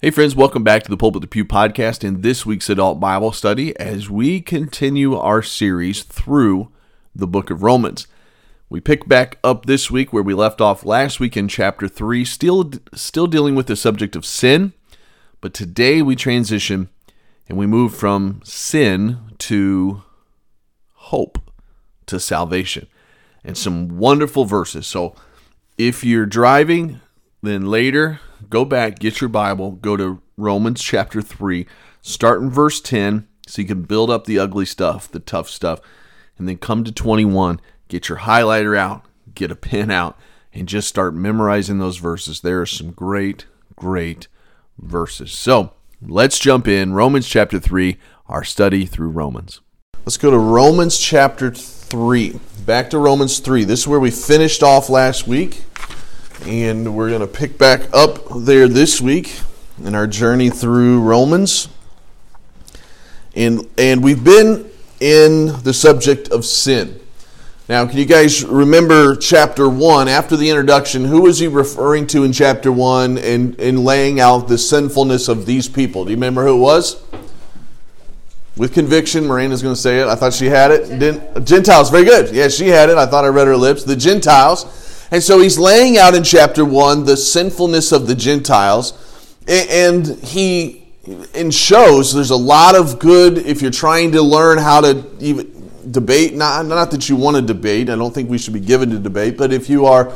Hey, friends, welcome back to the Pulpit the Pew podcast and this week's adult Bible study as we continue our series through the book of Romans. We pick back up this week where we left off last week in chapter 3, still, still dealing with the subject of sin, but today we transition and we move from sin to hope, to salvation, and some wonderful verses. So if you're driving, then later go back, get your Bible, go to Romans chapter 3, start in verse 10 so you can build up the ugly stuff, the tough stuff, and then come to 21, get your highlighter out, get a pen out, and just start memorizing those verses. There are some great, great verses. So let's jump in. Romans chapter 3, our study through Romans. Let's go to Romans chapter 3. Back to Romans 3. This is where we finished off last week. And we're going to pick back up there this week in our journey through Romans. And, and we've been in the subject of sin. Now, can you guys remember chapter 1? After the introduction, who was he referring to in chapter 1 in, in laying out the sinfulness of these people? Do you remember who it was? With conviction, Miranda's going to say it. I thought she had it. Gentiles, very good. Yeah, she had it. I thought I read her lips. The Gentiles and so he's laying out in chapter 1 the sinfulness of the Gentiles. And he and shows there's a lot of good if you're trying to learn how to even debate. Not, not that you want to debate. I don't think we should be given to debate. But if you are,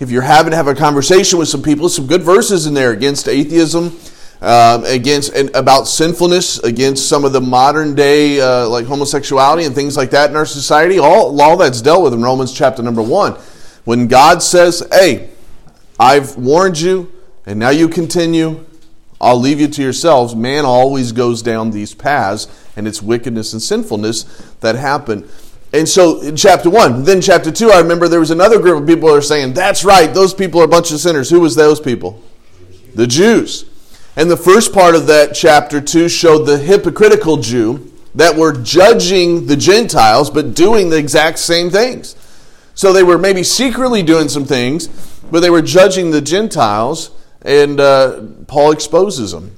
if you're having to have a conversation with some people, some good verses in there against atheism. Um, against and about sinfulness, against some of the modern day uh, like homosexuality and things like that in our society. All, all that's dealt with in Romans chapter number one. When God says, hey, I've warned you, and now you continue, I'll leave you to yourselves, man always goes down these paths, and it's wickedness and sinfulness that happen. And so in chapter 1, then chapter 2, I remember there was another group of people that are saying, that's right, those people are a bunch of sinners. Who was those people? The Jews. And the first part of that chapter 2 showed the hypocritical Jew that were judging the Gentiles, but doing the exact same things. So they were maybe secretly doing some things, but they were judging the Gentiles, and uh, Paul exposes them.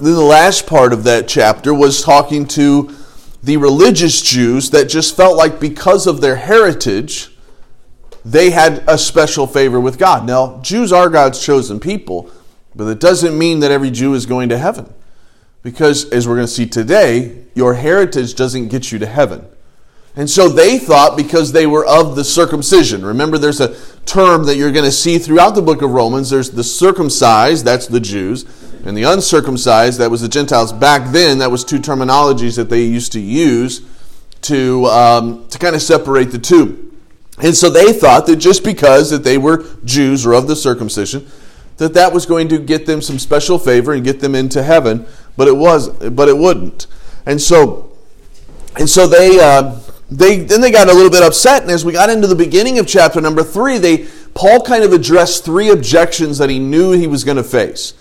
Then the last part of that chapter was talking to the religious Jews that just felt like because of their heritage, they had a special favor with God. Now, Jews are God's chosen people, but it doesn't mean that every Jew is going to heaven. Because, as we're going to see today, your heritage doesn't get you to heaven. And so they thought because they were of the circumcision. Remember, there's a term that you're going to see throughout the book of Romans. There's the circumcised, that's the Jews, and the uncircumcised, that was the Gentiles. Back then, that was two terminologies that they used to use to, um, to kind of separate the two. And so they thought that just because that they were Jews or of the circumcision, that that was going to get them some special favor and get them into heaven, but it was, but it wouldn't. And so, and so they. Uh, they then they got a little bit upset, and as we got into the beginning of chapter number three, they Paul kind of addressed three objections that he knew he was going to face.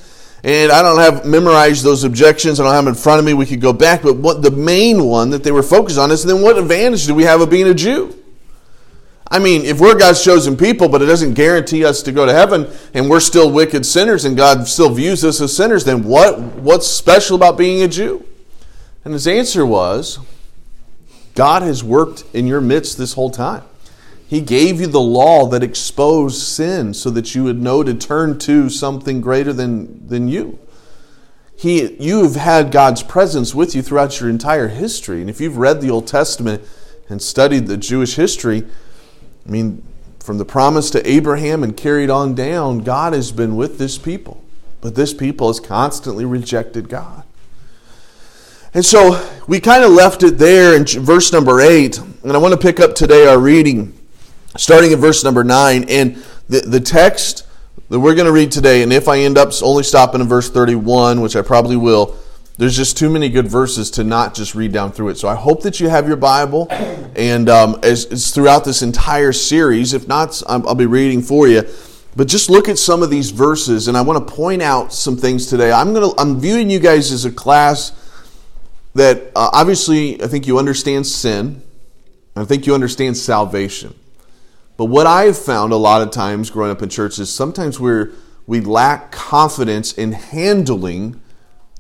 And I don't have memorized those objections. I don't have them in front of me. We could go back, but what the main one that they were focused on is then what advantage do we have of being a Jew? I mean, if we're God's chosen people, but it doesn't guarantee us to go to heaven, and we're still wicked sinners, and God still views us as sinners, then what? What's special about being a Jew? And his answer was, God has worked in your midst this whole time. He gave you the law that exposed sin so that you would know to turn to something greater than, than you. He, you have had God's presence with you throughout your entire history. And if you've read the Old Testament and studied the Jewish history, I mean, from the promise to Abraham and carried on down, God has been with this people. But this people has constantly rejected God. And so we kind of left it there in verse number 8. And I want to pick up today our reading, starting in verse number 9. And the, the text that we're going to read today, and if I end up only stopping in verse 31, which I probably will, there's just too many good verses to not just read down through it. So I hope that you have your Bible, and um, as, as throughout this entire series. If not, I'll be reading for you. But just look at some of these verses, and I want to point out some things today. I'm going to I'm viewing you guys as a class that uh, obviously I think you understand sin. I think you understand salvation. But what I've found a lot of times growing up in church is sometimes we're we lack confidence in handling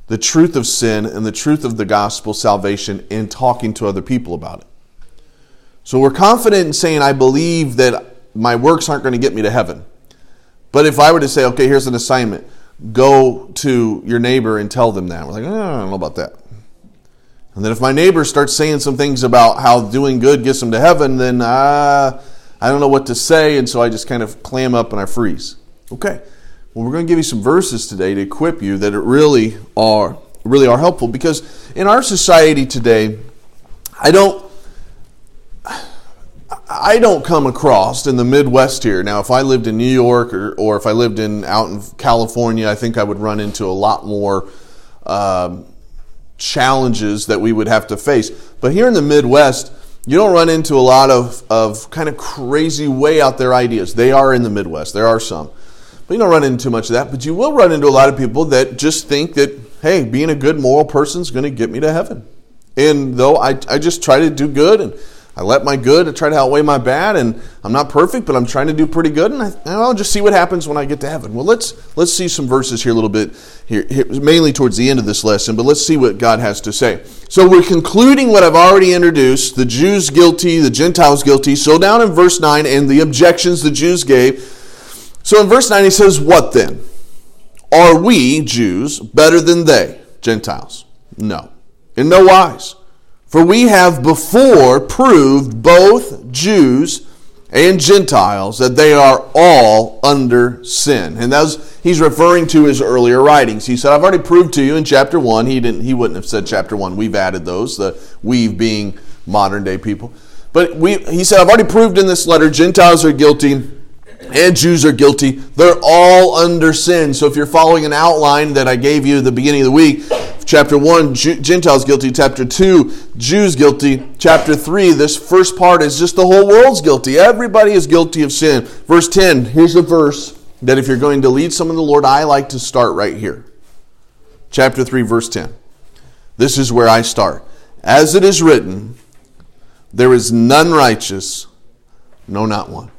the truth of sin and the truth of the gospel salvation and talking to other people about it. So we're confident in saying, I believe that my works aren't going to get me to heaven. But if I were to say, okay, here's an assignment, go to your neighbor and tell them that, we're like, oh, I don't know about that. And then if my neighbor starts saying some things about how doing good gets them to heaven, then uh, I don't know what to say, and so I just kind of clam up and I freeze. Okay. Well, we're going to give you some verses today to equip you that it really are really are helpful because in our society today, I don't I don't come across in the Midwest here. Now, if I lived in New York or, or if I lived in out in California, I think I would run into a lot more um, challenges that we would have to face. But here in the Midwest, you don't run into a lot of, of kind of crazy way out there ideas. They are in the Midwest. There are some. But you don't run into too much of that. But you will run into a lot of people that just think that, hey, being a good moral person is going to get me to heaven. And though I, I just try to do good and I let my good, I try to outweigh my bad, and I'm not perfect, but I'm trying to do pretty good, and, I, will just see what happens when I get to heaven. Well, let's let's see some verses here a little bit here, here, mainly towards the end of this lesson, but let's see what God has to say. So we're concluding what I've already introduced: the Jews guilty, the Gentiles guilty. So down in verse nine, and the objections the Jews gave. So in verse nine, he says, "What then? Are we Jews better than they Gentiles? No, in no wise." For we have before proved both Jews and Gentiles that they are all under sin. And that's he's referring to his earlier writings. He said, I've already proved to you in chapter one. He didn't he wouldn't have said chapter one. We've added those, the we've being modern day people. But we he said, I've already proved in this letter Gentiles are guilty and Jews are guilty. They're all under sin. So if you're following an outline that I gave you at the beginning of the week, Chapter 1, Gentiles guilty. Chapter 2, Jews guilty. Chapter 3, this first part is just the whole world's guilty. Everybody is guilty of sin. Verse 10, here's a verse that if you're going to lead someone to the Lord, I like to start right here. Chapter 3, verse 10. This is where I start. As it is written, there is none righteous, no, not one.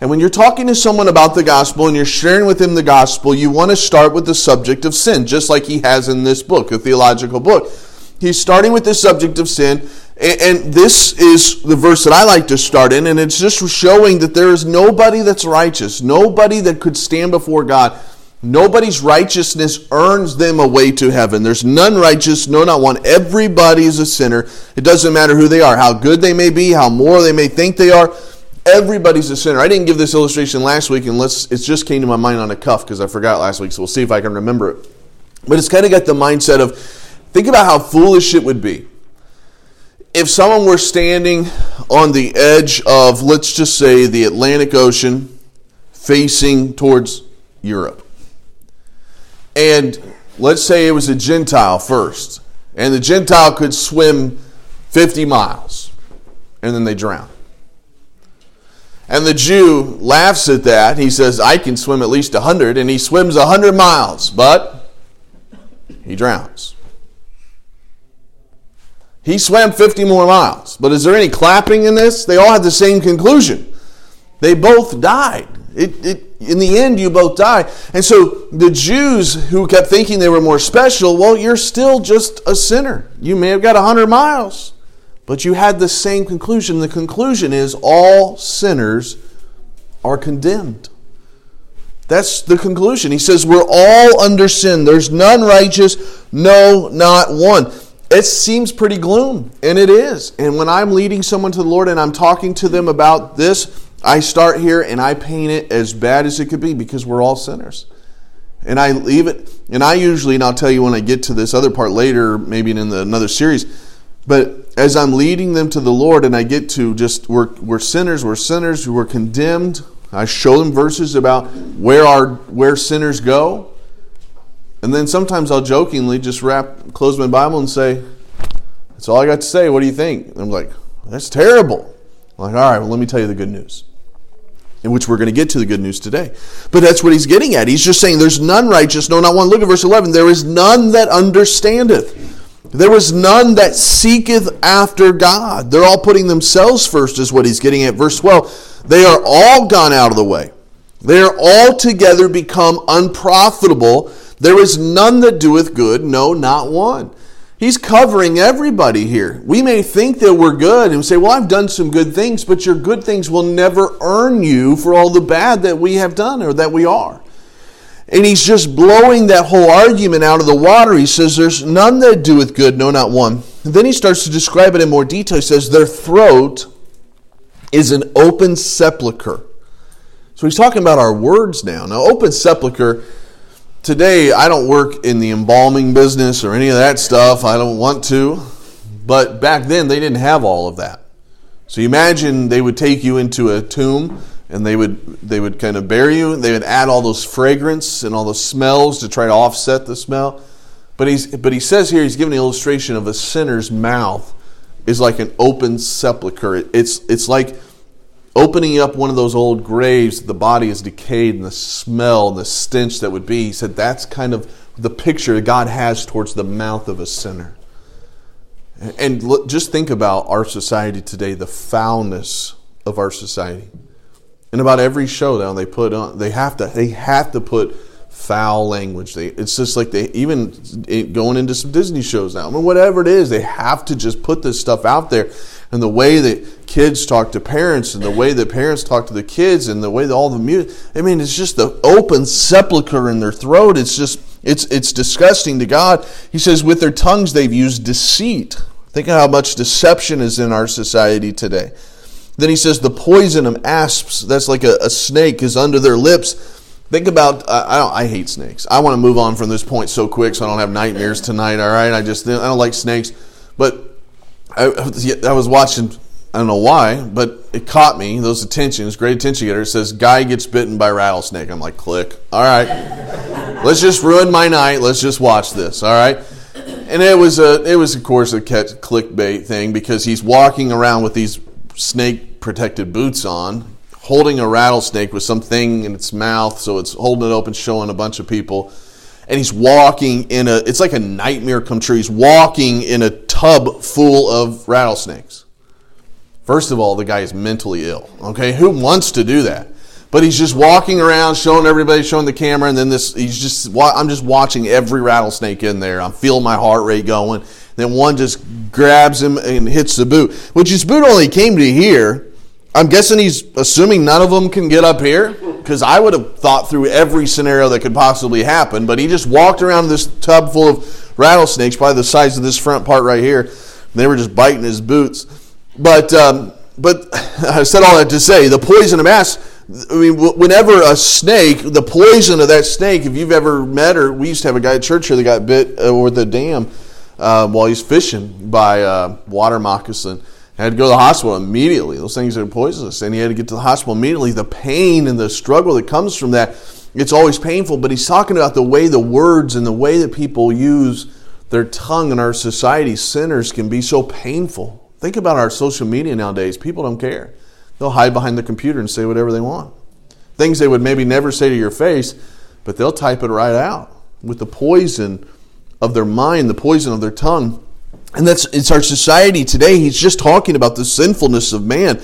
And when you're talking to someone about the gospel and you're sharing with them the gospel, you want to start with the subject of sin, just like he has in this book, a theological book. He's starting with the subject of sin, and this is the verse that I like to start in, and it's just showing that there is nobody that's righteous, nobody that could stand before God. Nobody's righteousness earns them a way to heaven. There's none righteous, no, not one. Everybody is a sinner. It doesn't matter who they are, how good they may be, how moral they may think they are. Everybody's a sinner. I didn't give this illustration last week, unless it just came to my mind on a cuff because I forgot last week, so we'll see if I can remember it. But it's kind of got the mindset of think about how foolish it would be if someone were standing on the edge of, let's just say, the Atlantic Ocean facing towards Europe. And let's say it was a Gentile first, and the Gentile could swim 50 miles, and then they drown. And the Jew laughs at that. He says, I can swim at least 100, and he swims 100 miles, but he drowns. He swam 50 more miles. But is there any clapping in this? They all had the same conclusion. They both died. It, it, in the end, you both die. And so the Jews who kept thinking they were more special, well, you're still just a sinner. You may have got 100 miles. But you had the same conclusion. The conclusion is all sinners are condemned. That's the conclusion. He says, We're all under sin. There's none righteous, no, not one. It seems pretty gloom, and it is. And when I'm leading someone to the Lord and I'm talking to them about this, I start here and I paint it as bad as it could be because we're all sinners. And I leave it, and I usually, and I'll tell you when I get to this other part later, maybe in the, another series, but as I'm leading them to the Lord and I get to just, we're, we're sinners, we're sinners, we're condemned. I show them verses about where our where sinners go. And then sometimes I'll jokingly just wrap, close my Bible and say, That's all I got to say. What do you think? And I'm like, That's terrible. I'm like, all right, well, let me tell you the good news. In which we're going to get to the good news today. But that's what he's getting at. He's just saying, There's none righteous, no, not one. Look at verse 11. There is none that understandeth. There was none that seeketh after God. They're all putting themselves first, is what he's getting at. Verse 12 They are all gone out of the way. They are altogether become unprofitable. There is none that doeth good, no, not one. He's covering everybody here. We may think that we're good and say, Well, I've done some good things, but your good things will never earn you for all the bad that we have done or that we are. And he's just blowing that whole argument out of the water. He says, There's none that doeth good, no, not one. And then he starts to describe it in more detail. He says, Their throat is an open sepulchre. So he's talking about our words now. Now, open sepulchre, today I don't work in the embalming business or any of that stuff. I don't want to. But back then they didn't have all of that. So you imagine they would take you into a tomb and they would they would kind of bury you. They would add all those fragrance and all the smells to try to offset the smell. But he's but he says here he's giving an illustration of a sinner's mouth is like an open sepulcher. It's it's like opening up one of those old graves. The body is decayed, and the smell, and the stench that would be. He said that's kind of the picture God has towards the mouth of a sinner. And just think about our society today, the foulness of our society. And about every show now they put on, they have to, they have to put foul language. They, it's just like they even going into some Disney shows now. I mean, whatever it is, they have to just put this stuff out there. And the way that kids talk to parents, and the way that parents talk to the kids, and the way that all the music. I mean, it's just the open sepulcher in their throat. It's just it's it's disgusting to God. He says, with their tongues they've used deceit. Think of how much deception is in our society today. Then he says, the poison of asps, that's like a, a snake, is under their lips. Think about, uh, I, I hate snakes. I want to move on from this point so quick so I don't have nightmares tonight, all right? I just, I don't like snakes. But I, I was watching, I don't know why, but it caught me, those attentions, great attention getter. It says, guy gets bitten by rattlesnake. I'm like, click. All right. Let's just ruin my night. Let's just watch this, all right? And it was a, it was of course a clickbait thing because he's walking around with these snake protected boots on, holding a rattlesnake with something in its mouth, so it's holding it open, showing a bunch of people. And he's walking in a, it's like a nightmare come true. He's walking in a tub full of rattlesnakes. First of all, the guy is mentally ill. Okay, who wants to do that? But he's just walking around, showing everybody, showing the camera, and then this, he's just, I'm just watching every rattlesnake in there. I'm feeling my heart rate going. Then one just grabs him and hits the boot, which his boot only came to here. I'm guessing he's assuming none of them can get up here because I would have thought through every scenario that could possibly happen. But he just walked around this tub full of rattlesnakes, by the size of this front part right here. They were just biting his boots. But um, but I said all that to say the poison of asps. I mean, whenever a snake, the poison of that snake, if you've ever met or we used to have a guy at church here that got bit over the dam uh, while he's fishing by uh, water moccasin. Had to go to the hospital immediately. Those things are poisonous, and he had to get to the hospital immediately. The pain and the struggle that comes from that, it's always painful. But he's talking about the way the words and the way that people use their tongue in our society, sinners, can be so painful. Think about our social media nowadays. People don't care. They'll hide behind the computer and say whatever they want. Things they would maybe never say to your face, but they'll type it right out with the poison of their mind, the poison of their tongue. And that's it's our society today. He's just talking about the sinfulness of man.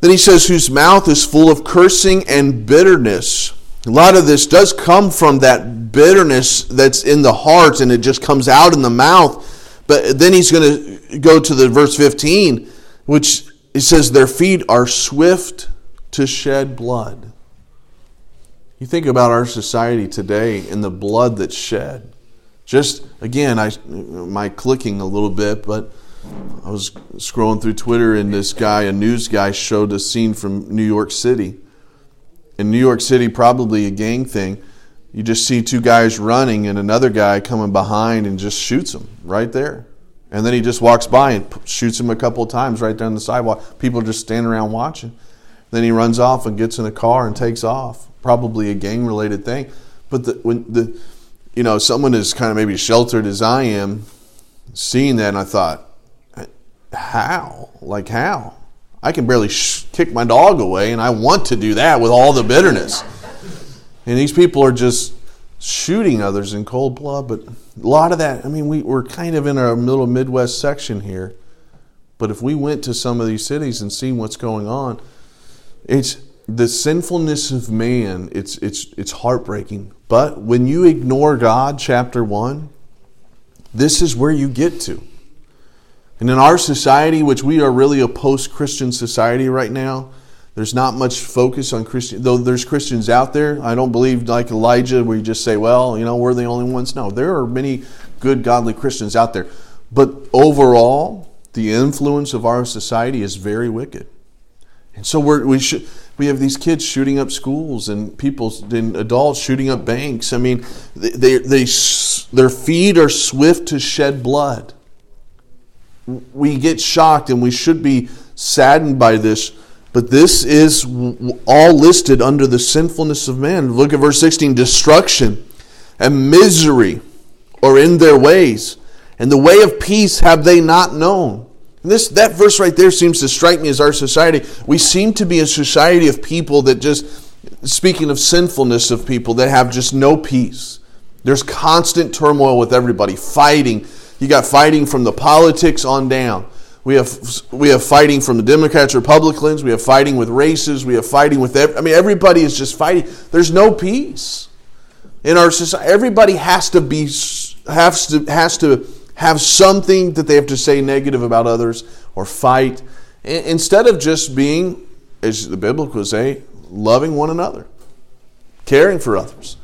Then he says, whose mouth is full of cursing and bitterness. A lot of this does come from that bitterness that's in the heart and it just comes out in the mouth. But then he's going to go to the verse 15, which it says, Their feet are swift to shed blood. You think about our society today and the blood that's shed. Just again, I my clicking a little bit, but I was scrolling through Twitter and this guy, a news guy, showed a scene from New York City. In New York City, probably a gang thing. You just see two guys running and another guy coming behind and just shoots him right there. And then he just walks by and shoots him a couple of times right down the sidewalk. People just stand around watching. Then he runs off and gets in a car and takes off. Probably a gang related thing. But the, when the you know, someone as kind of maybe sheltered as I am, seeing that, and I thought, how? Like, how? I can barely sh- kick my dog away, and I want to do that with all the bitterness. And these people are just shooting others in cold blood. But a lot of that, I mean, we, we're kind of in our middle Midwest section here. But if we went to some of these cities and seen what's going on, it's the sinfulness of man, it's, it's, it's heartbreaking. But when you ignore God, chapter 1, this is where you get to. And in our society, which we are really a post Christian society right now, there's not much focus on Christian, though there's Christians out there. I don't believe, like Elijah, where you just say, well, you know, we're the only ones. No, there are many good, godly Christians out there. But overall, the influence of our society is very wicked. And so we're, we should we have these kids shooting up schools and people and adults shooting up banks. I mean, they, they, they their feet are swift to shed blood. We get shocked and we should be saddened by this, but this is all listed under the sinfulness of man. Look at verse 16 destruction and misery are in their ways, and the way of peace have they not known. This that verse right there seems to strike me as our society. We seem to be a society of people that just speaking of sinfulness of people that have just no peace. There's constant turmoil with everybody, fighting. You got fighting from the politics on down. We have we have fighting from the Democrats, Republicans. We have fighting with races. We have fighting with I mean everybody is just fighting. There's no peace in our society. Everybody has to be has to has to have something that they have to say negative about others or fight, instead of just being, as the biblical say, loving one another, caring for others.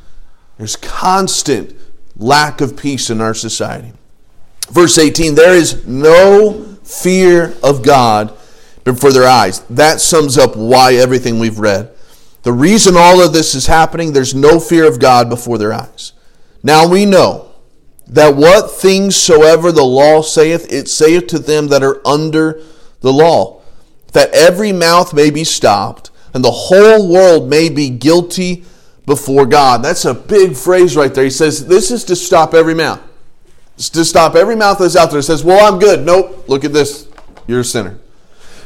There's constant lack of peace in our society. Verse 18 there is no fear of God before their eyes. That sums up why everything we've read. The reason all of this is happening, there's no fear of God before their eyes. Now we know that what things soever the law saith, it saith to them that are under the law, that every mouth may be stopped, and the whole world may be guilty before God. That's a big phrase right there. He says, This is to stop every mouth. It's to stop every mouth that's out there that says, Well, I'm good. Nope, look at this. You're a sinner.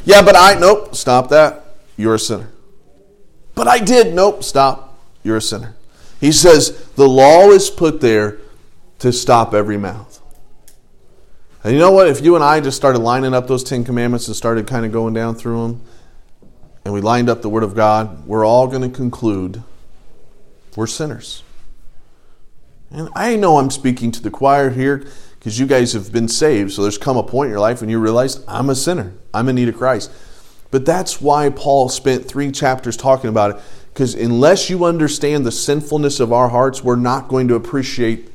Yeah, but I, nope, stop that. You're a sinner. But I did. Nope, stop. You're a sinner. He says, The law is put there to stop every mouth. And you know what? If you and I just started lining up those Ten Commandments and started kind of going down through them, and we lined up the Word of God, we're all going to conclude we're sinners. And I know I'm speaking to the choir here because you guys have been saved. So there's come a point in your life when you realize I'm a sinner, I'm in need of Christ. But that's why Paul spent three chapters talking about it. Because unless you understand the sinfulness of our hearts, we're not going to appreciate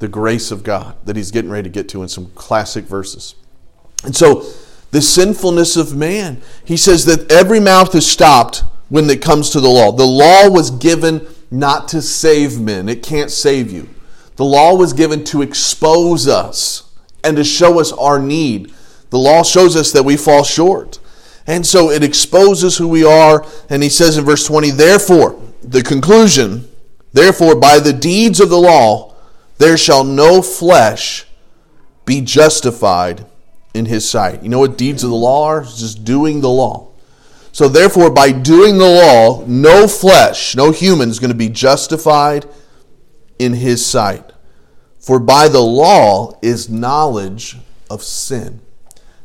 the grace of God that he's getting ready to get to in some classic verses. And so, the sinfulness of man, he says that every mouth is stopped when it comes to the law. The law was given not to save men, it can't save you. The law was given to expose us and to show us our need. The law shows us that we fall short. And so it exposes who we are. And he says in verse 20, therefore, the conclusion, therefore, by the deeds of the law, there shall no flesh be justified in his sight. You know what deeds of the law are? It's just doing the law. So, therefore, by doing the law, no flesh, no human is going to be justified in his sight. For by the law is knowledge of sin.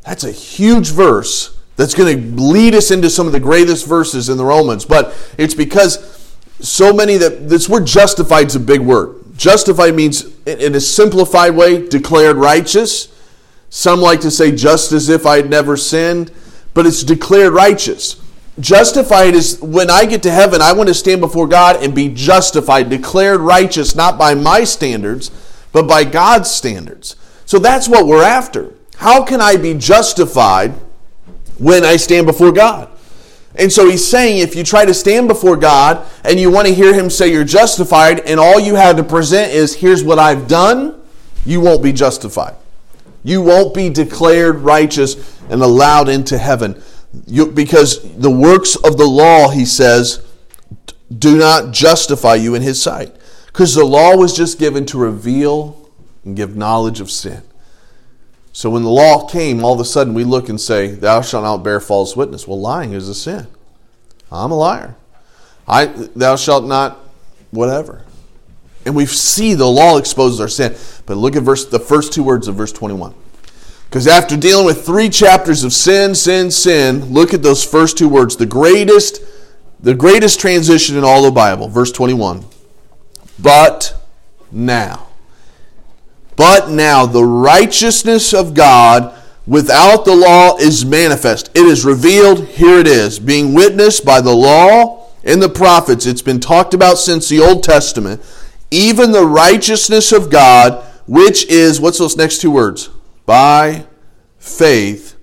That's a huge verse that's going to lead us into some of the greatest verses in the Romans. But it's because so many that this word justified is a big word. Justified means, in a simplified way, declared righteous. Some like to say just as if I had never sinned, but it's declared righteous. Justified is when I get to heaven, I want to stand before God and be justified, declared righteous, not by my standards, but by God's standards. So that's what we're after. How can I be justified when I stand before God? And so he's saying if you try to stand before God and you want to hear him say you're justified and all you have to present is here's what I've done, you won't be justified. You won't be declared righteous and allowed into heaven. You, because the works of the law, he says, do not justify you in his sight. Because the law was just given to reveal and give knowledge of sin. So when the law came, all of a sudden we look and say, Thou shalt not bear false witness. Well, lying is a sin. I'm a liar. I thou shalt not whatever. And we see the law exposes our sin. But look at verse the first two words of verse 21. Because after dealing with three chapters of sin, sin, sin, look at those first two words. The greatest, the greatest transition in all the Bible, verse 21. But now. But now the righteousness of God without the law is manifest. It is revealed. Here it is, being witnessed by the law and the prophets. It's been talked about since the Old Testament. Even the righteousness of God, which is, what's those next two words? By faith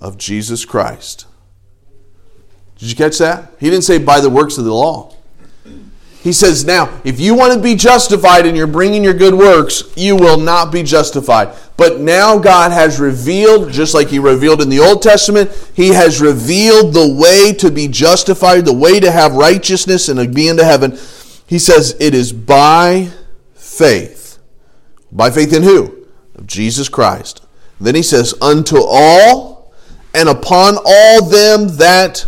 of Jesus Christ. Did you catch that? He didn't say by the works of the law. He says, now, if you want to be justified and you're bringing your good works, you will not be justified. But now God has revealed, just like He revealed in the Old Testament, He has revealed the way to be justified, the way to have righteousness and to be into heaven. He says, it is by faith. By faith in who? Of Jesus Christ. Then He says, unto all and upon all them that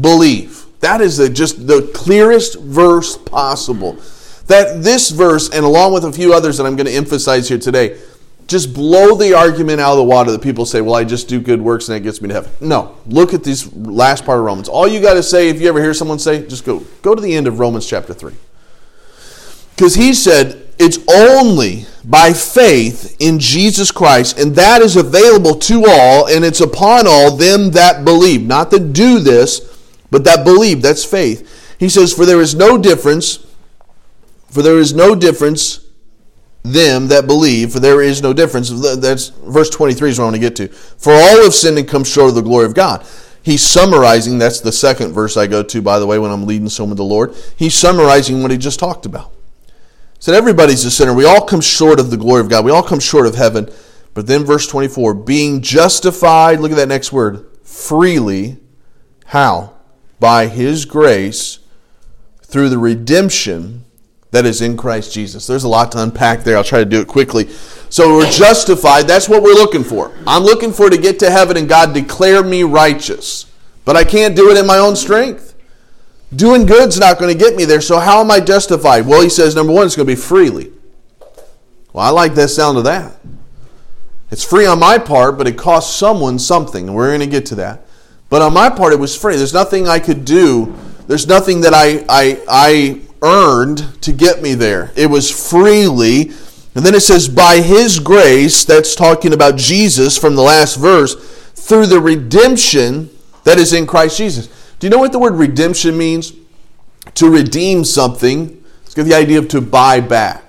believe. That is the, just the clearest verse possible. That this verse, and along with a few others that I'm going to emphasize here today, just blow the argument out of the water that people say, well, I just do good works and that gets me to heaven. No. Look at this last part of Romans. All you got to say, if you ever hear someone say, just go, go to the end of Romans chapter 3. Because he said, it's only by faith in Jesus Christ, and that is available to all, and it's upon all them that believe. Not that do this, but that believe, that's faith. He says, For there is no difference, for there is no difference them that believe, for there is no difference. That's verse 23 is what I want to get to. For all have sinned and come short of the glory of God. He's summarizing, that's the second verse I go to, by the way, when I'm leading someone to the Lord. He's summarizing what he just talked about. He said, Everybody's a sinner. We all come short of the glory of God. We all come short of heaven. But then, verse 24, being justified, look at that next word, freely. How? By his grace through the redemption that is in Christ Jesus. There's a lot to unpack there. I'll try to do it quickly. So we're justified. That's what we're looking for. I'm looking for to get to heaven and God declare me righteous. But I can't do it in my own strength. Doing good's not going to get me there. So how am I justified? Well, he says number 1 it's going to be freely. Well, I like the sound of that. It's free on my part, but it costs someone something, and we're going to get to that. But on my part, it was free. There's nothing I could do. There's nothing that I, I, I earned to get me there. It was freely. And then it says, by his grace, that's talking about Jesus from the last verse, through the redemption that is in Christ Jesus. Do you know what the word redemption means? To redeem something. Let's get the idea of to buy back.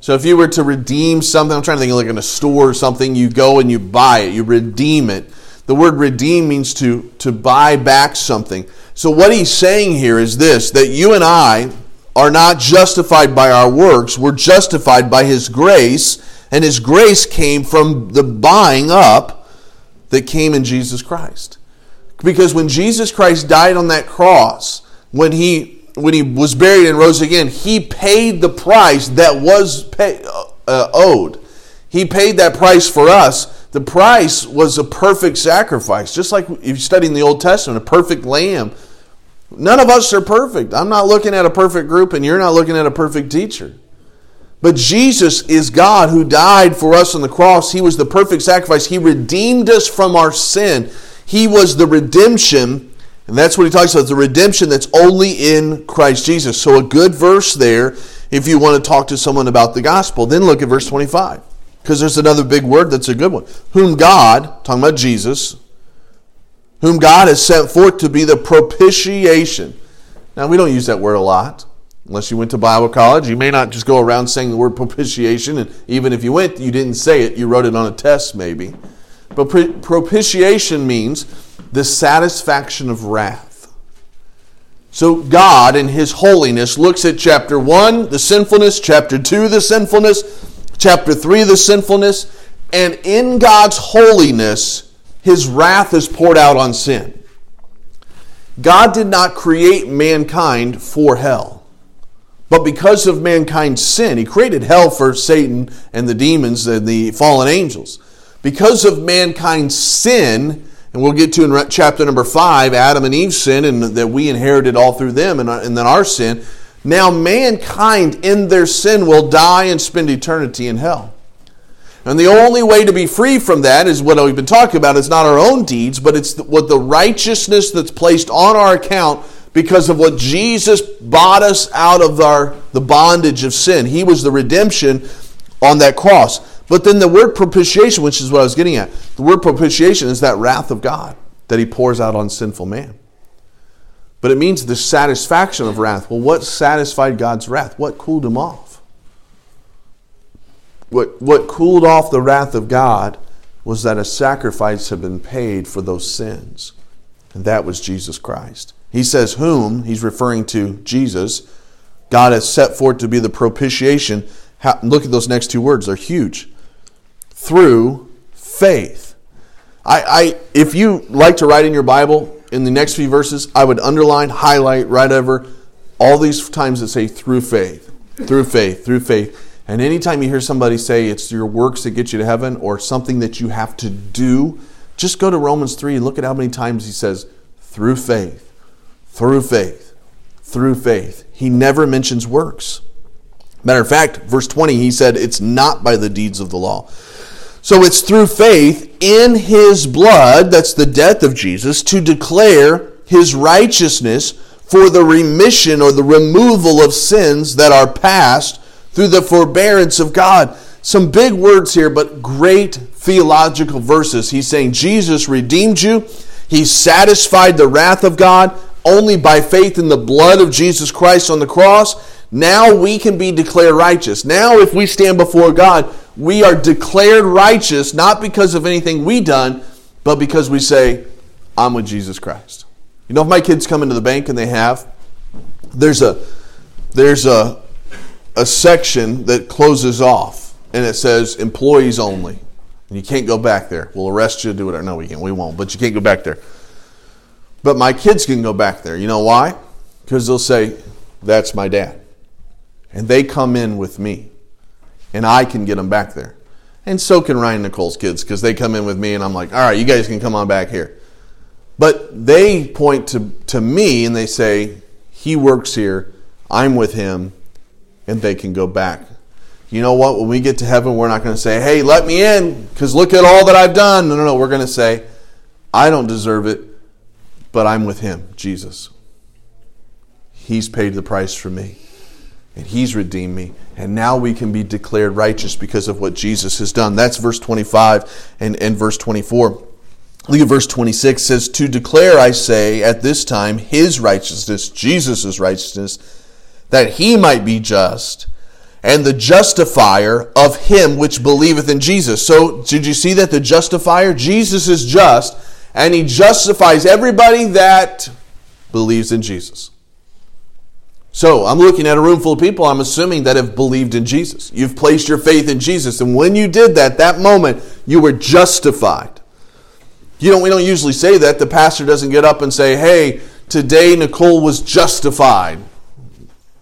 So if you were to redeem something, I'm trying to think like in a store or something, you go and you buy it, you redeem it. The word redeem means to, to buy back something. So, what he's saying here is this that you and I are not justified by our works, we're justified by his grace, and his grace came from the buying up that came in Jesus Christ. Because when Jesus Christ died on that cross, when he when he was buried and rose again, he paid the price that was pay, uh, owed. He paid that price for us the price was a perfect sacrifice. Just like if you're studying the Old Testament, a perfect lamb. None of us are perfect. I'm not looking at a perfect group, and you're not looking at a perfect teacher. But Jesus is God who died for us on the cross. He was the perfect sacrifice. He redeemed us from our sin. He was the redemption, and that's what he talks about the redemption that's only in Christ Jesus. So, a good verse there if you want to talk to someone about the gospel. Then look at verse 25 because there's another big word that's a good one. Whom God, talking about Jesus, whom God has sent forth to be the propitiation. Now, we don't use that word a lot. Unless you went to Bible college, you may not just go around saying the word propitiation, and even if you went, you didn't say it, you wrote it on a test maybe. But propitiation means the satisfaction of wrath. So God, in His holiness, looks at chapter 1, the sinfulness, chapter 2, the sinfulness, chapter 3, the sinfulness, and in God's holiness, his wrath is poured out on sin. God did not create mankind for hell. But because of mankind's sin, he created hell for Satan and the demons and the fallen angels. Because of mankind's sin, and we'll get to in chapter number 5, Adam and Eve's sin, and that we inherited all through them, and, and then our sin, now, mankind in their sin will die and spend eternity in hell. And the only way to be free from that is what we've been talking about. It's not our own deeds, but it's what the righteousness that's placed on our account because of what Jesus bought us out of our the bondage of sin. He was the redemption on that cross. But then the word propitiation, which is what I was getting at, the word propitiation is that wrath of God that he pours out on sinful man. But it means the satisfaction of wrath. Well, what satisfied God's wrath? What cooled him off? What, what cooled off the wrath of God was that a sacrifice had been paid for those sins. And that was Jesus Christ. He says, Whom, he's referring to Jesus, God has set forth to be the propitiation. Look at those next two words, they're huge. Through faith. I, I, if you like to write in your Bible, in the next few verses, I would underline, highlight, write over all these times that say through faith, through faith, through faith. And anytime you hear somebody say it's your works that get you to heaven or something that you have to do, just go to Romans 3 and look at how many times he says, through faith, through faith, through faith. He never mentions works. Matter of fact, verse 20, he said, it's not by the deeds of the law. So it's through faith in his blood, that's the death of Jesus, to declare his righteousness for the remission or the removal of sins that are past through the forbearance of God. Some big words here, but great theological verses. He's saying Jesus redeemed you. He satisfied the wrath of God only by faith in the blood of Jesus Christ on the cross. Now we can be declared righteous. Now, if we stand before God, we are declared righteous not because of anything we done, but because we say, I'm with Jesus Christ. You know, if my kids come into the bank and they have, there's a there's a a section that closes off and it says employees only. And you can't go back there. We'll arrest you, do whatever. No, we can. We won't. But you can't go back there. But my kids can go back there. You know why? Because they'll say, That's my dad. And they come in with me and I can get them back there. And so can Ryan Nicole's kids because they come in with me and I'm like, all right, you guys can come on back here. But they point to, to me and they say, he works here, I'm with him, and they can go back. You know what? When we get to heaven, we're not going to say, hey, let me in because look at all that I've done. No, no, no. We're going to say, I don't deserve it, but I'm with him, Jesus. He's paid the price for me and he's redeemed me. And now we can be declared righteous because of what Jesus has done. That's verse 25 and, and verse 24. Look at verse 26 says, To declare, I say, at this time, his righteousness, Jesus' righteousness, that he might be just, and the justifier of him which believeth in Jesus. So, did you see that the justifier? Jesus is just, and he justifies everybody that believes in Jesus. So I'm looking at a room full of people, I'm assuming that have believed in Jesus. You've placed your faith in Jesus. And when you did that, that moment, you were justified. You know, we don't usually say that. The pastor doesn't get up and say, hey, today Nicole was justified.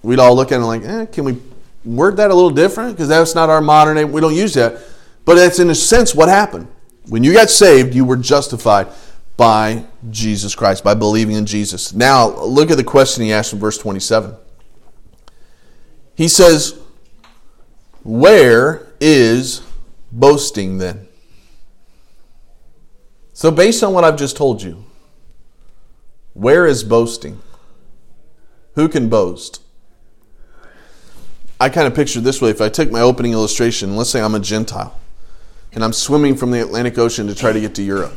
We'd all look at it like, eh, can we word that a little different? Because that's not our modern name. We don't use that. But that's in a sense what happened. When you got saved, you were justified by Jesus Christ, by believing in Jesus. Now, look at the question he asked in verse 27. He says, Where is boasting then? So, based on what I've just told you, where is boasting? Who can boast? I kind of picture this way if I took my opening illustration, let's say I'm a Gentile and I'm swimming from the Atlantic Ocean to try to get to Europe.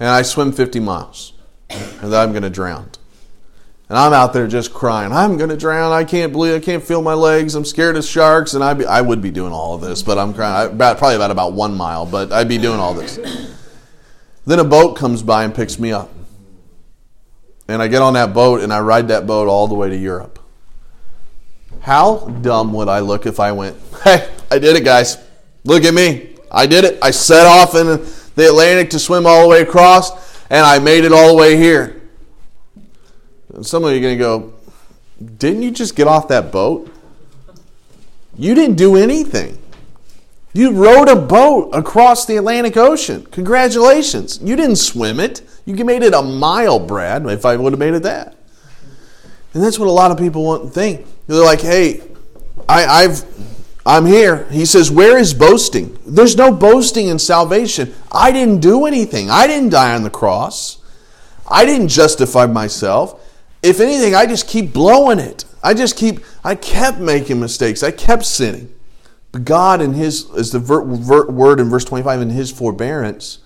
And I swim 50 miles and then I'm going to drown. And I'm out there just crying. I'm going to drown. I can't believe I can't feel my legs. I'm scared of sharks. And I be, I would be doing all of this, but I'm crying. About, probably about about one mile, but I'd be doing all this. Then a boat comes by and picks me up. And I get on that boat and I ride that boat all the way to Europe. How dumb would I look if I went, hey, I did it, guys. Look at me. I did it. I set off in the Atlantic to swim all the way across, and I made it all the way here. And some of you are going to go, Didn't you just get off that boat? You didn't do anything. You rowed a boat across the Atlantic Ocean. Congratulations. You didn't swim it. You made it a mile, Brad, if I would have made it that. And that's what a lot of people want to think. They're like, hey, I, I've I'm here. He says, Where is boasting? There's no boasting in salvation. I didn't do anything. I didn't die on the cross. I didn't justify myself. If anything, I just keep blowing it. I just keep, I kept making mistakes. I kept sinning. But God, in His, as the ver, ver, word in verse 25, in His forbearance,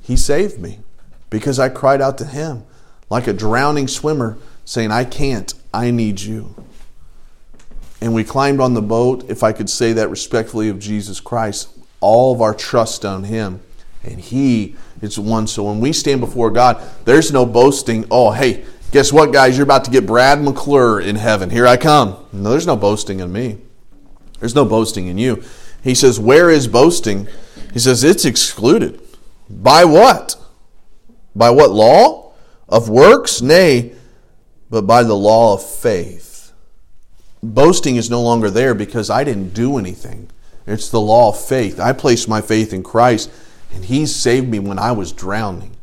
He saved me because I cried out to Him like a drowning swimmer saying, I can't, I need you. And we climbed on the boat, if I could say that respectfully, of Jesus Christ, all of our trust on Him. And He is one. So when we stand before God, there's no boasting, oh, hey, guess what, guys? You're about to get Brad McClure in heaven. Here I come. No, there's no boasting in me. There's no boasting in you. He says, Where is boasting? He says, It's excluded. By what? By what law? Of works? Nay, but by the law of faith. Boasting is no longer there because I didn't do anything. It's the law of faith. I placed my faith in Christ, and He saved me when I was drowning.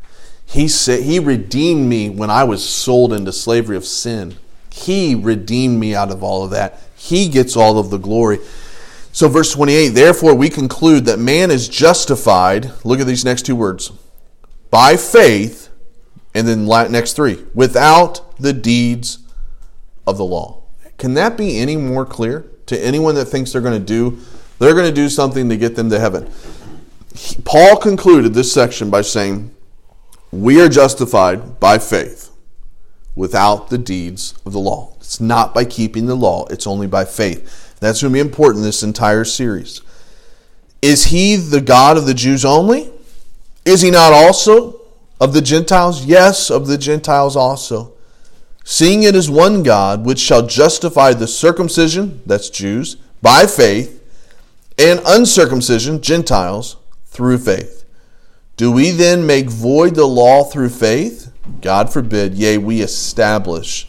He, sa- he redeemed me when I was sold into slavery of sin. He redeemed me out of all of that. He gets all of the glory. So, verse 28 Therefore, we conclude that man is justified. Look at these next two words by faith, and then next three without the deeds of the law. Can that be any more clear to anyone that thinks they're going to do? They're going to do something to get them to heaven. Paul concluded this section by saying, We are justified by faith without the deeds of the law. It's not by keeping the law, it's only by faith. That's going to be important this entire series. Is he the God of the Jews only? Is he not also of the Gentiles? Yes, of the Gentiles also. Seeing it is one God, which shall justify the circumcision, that's Jews, by faith, and uncircumcision, Gentiles, through faith. Do we then make void the law through faith? God forbid, yea, we establish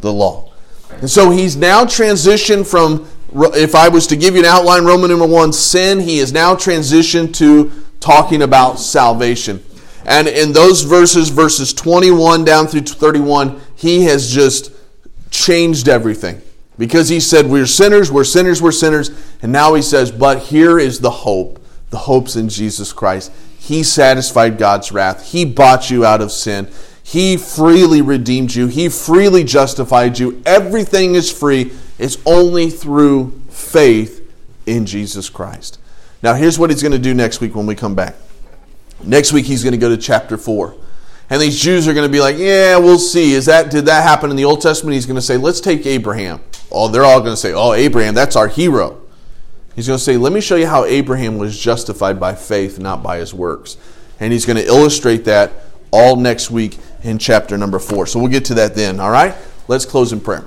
the law. And so he's now transitioned from, if I was to give you an outline, Roman number one, sin, he is now transitioned to talking about salvation. And in those verses, verses 21 down through 31, he has just changed everything. Because he said, We're sinners, we're sinners, we're sinners. And now he says, But here is the hope. The hope's in Jesus Christ. He satisfied God's wrath. He bought you out of sin. He freely redeemed you. He freely justified you. Everything is free. It's only through faith in Jesus Christ. Now, here's what he's going to do next week when we come back. Next week, he's going to go to chapter 4. And these Jews are going to be like, yeah, we'll see. Is that did that happen in the Old Testament? He's going to say, let's take Abraham. Oh, they're all going to say, oh, Abraham, that's our hero. He's going to say, let me show you how Abraham was justified by faith, not by his works. And he's going to illustrate that all next week in chapter number four. So we'll get to that then, all right? Let's close in prayer.